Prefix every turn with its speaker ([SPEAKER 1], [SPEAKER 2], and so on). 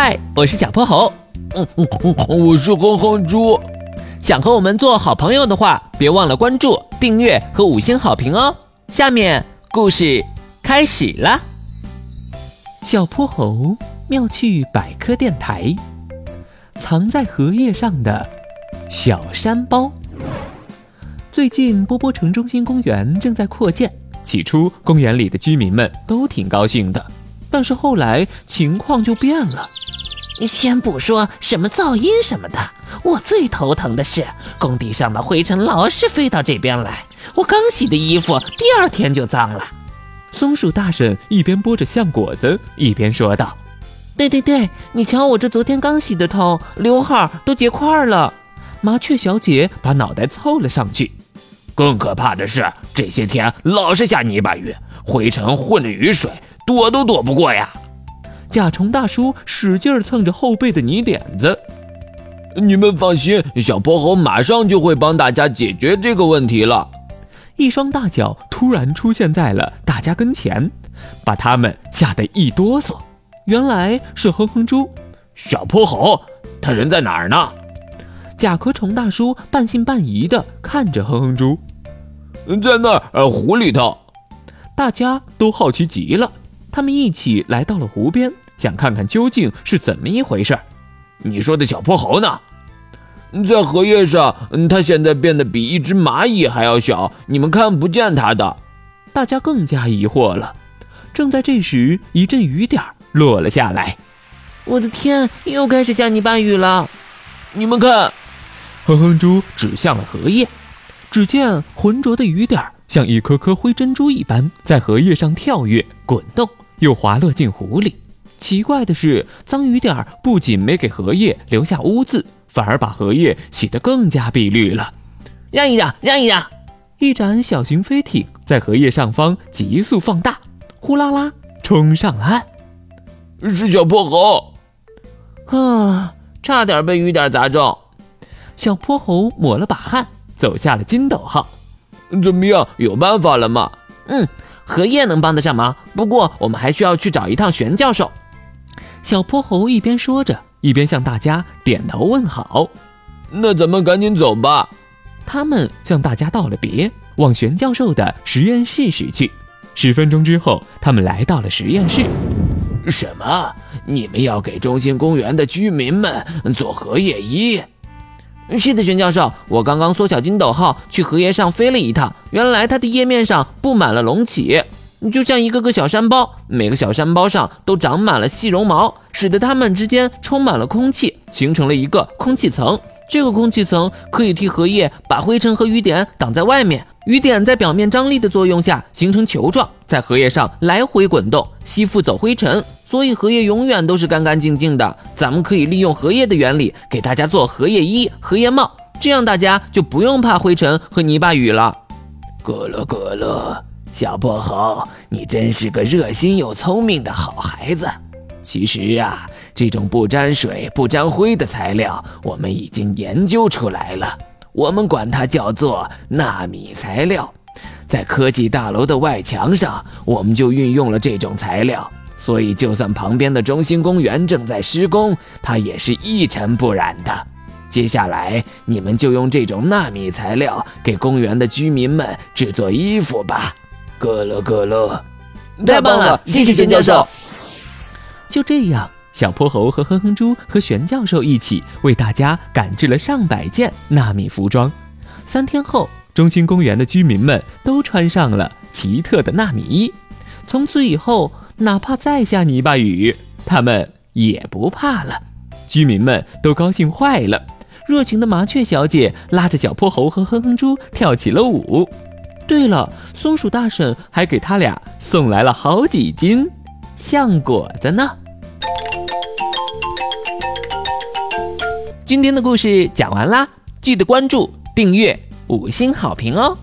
[SPEAKER 1] 嗨，我是小泼猴。
[SPEAKER 2] 嗯嗯嗯，我是哼哼猪。
[SPEAKER 1] 想和我们做好朋友的话，别忘了关注、订阅和五星好评哦。下面故事开始了。小泼猴妙趣百科电台，藏在荷叶上的小山包。最近波波城中心公园正在扩建，起初公园里的居民们都挺高兴的，但是后来情况就变了。
[SPEAKER 3] 先不说什么噪音什么的，我最头疼的是工地上的灰尘老是飞到这边来，我刚洗的衣服第二天就脏了。
[SPEAKER 1] 松鼠大婶一边剥着橡果子，一边说道：“
[SPEAKER 3] 对对对，你瞧我这昨天刚洗的头，刘海都结块了。”
[SPEAKER 1] 麻雀小姐把脑袋凑了上去。
[SPEAKER 2] 更可怕的是，这些天老是下泥巴雨，灰尘混着雨水，躲都躲不过呀。
[SPEAKER 1] 甲虫大叔使劲蹭着后背的泥点子。
[SPEAKER 2] 你们放心，小泼猴马上就会帮大家解决这个问题了。
[SPEAKER 1] 一双大脚突然出现在了大家跟前，把他们吓得一哆嗦。原来是哼哼猪。
[SPEAKER 2] 小泼猴，他人在哪儿呢？
[SPEAKER 1] 甲壳虫大叔半信半疑地看着哼哼猪。
[SPEAKER 2] 在那儿，湖里头。
[SPEAKER 1] 大家都好奇极了。他们一起来到了湖边，想看看究竟是怎么一回事。
[SPEAKER 2] 你说的小泼猴呢？在荷叶上，它现在变得比一只蚂蚁还要小，你们看不见它的。
[SPEAKER 1] 大家更加疑惑了。正在这时，一阵雨点落了下来。
[SPEAKER 3] 我的天，又开始下泥巴雨了！
[SPEAKER 2] 你们看，
[SPEAKER 1] 哼哼猪指向了荷叶，只见浑浊的雨点像一颗颗灰珍珠一般，在荷叶上跳跃、滚动。又滑落进湖里。奇怪的是，脏雨点儿不仅没给荷叶留下污渍，反而把荷叶洗得更加碧绿了。
[SPEAKER 3] 让一让，让一让！
[SPEAKER 1] 一盏小型飞艇在荷叶上方急速放大，呼啦啦冲上了岸。
[SPEAKER 2] 是小泼猴，
[SPEAKER 3] 啊，差点被雨点砸中。
[SPEAKER 1] 小泼猴抹了把汗，走下了筋斗号。
[SPEAKER 2] 怎么样，有办法了吗？
[SPEAKER 3] 嗯。荷叶能帮得上忙，不过我们还需要去找一趟玄教授。
[SPEAKER 1] 小泼猴一边说着，一边向大家点头问好。
[SPEAKER 2] 那咱们赶紧走吧。
[SPEAKER 1] 他们向大家道了别，往玄教授的实验室驶去。十分钟之后，他们来到了实验室。
[SPEAKER 2] 什么？你们要给中心公园的居民们做荷叶衣？
[SPEAKER 3] 是的，玄教授，我刚刚缩小筋斗号去荷叶上飞了一趟，原来它的叶面上布满了隆起，就像一个个小山包，每个小山包上都长满了细绒毛，使得它们之间充满了空气，形成了一个空气层。这个空气层可以替荷叶把灰尘和雨点挡在外面，雨点在表面张力的作用下形成球状，在荷叶上来回滚动，吸附走灰尘。所以荷叶永远都是干干净净的。咱们可以利用荷叶的原理给大家做荷叶衣、荷叶帽，这样大家就不用怕灰尘和泥巴雨了。
[SPEAKER 2] 咕噜咕噜，小破猴，你真是个热心又聪明的好孩子。其实啊，这种不沾水、不沾灰的材料，我们已经研究出来了。我们管它叫做纳米材料。在科技大楼的外墙上，我们就运用了这种材料。所以，就算旁边的中心公园正在施工，它也是一尘不染的。接下来，你们就用这种纳米材料给公园的居民们制作衣服吧。咯咯咯咯，
[SPEAKER 3] 太棒了！谢谢玄教授。
[SPEAKER 1] 就这样，小泼猴和哼哼猪和玄教授一起为大家赶制了上百件纳米服装。三天后，中心公园的居民们都穿上了奇特的纳米衣。从此以后，哪怕再下泥巴雨，他们也不怕了。居民们都高兴坏了。热情的麻雀小姐拉着小泼猴和哼哼猪跳起了舞。对了，松鼠大婶还给他俩送来了好几斤橡果子呢。今天的故事讲完啦，记得关注、订阅、五星好评哦。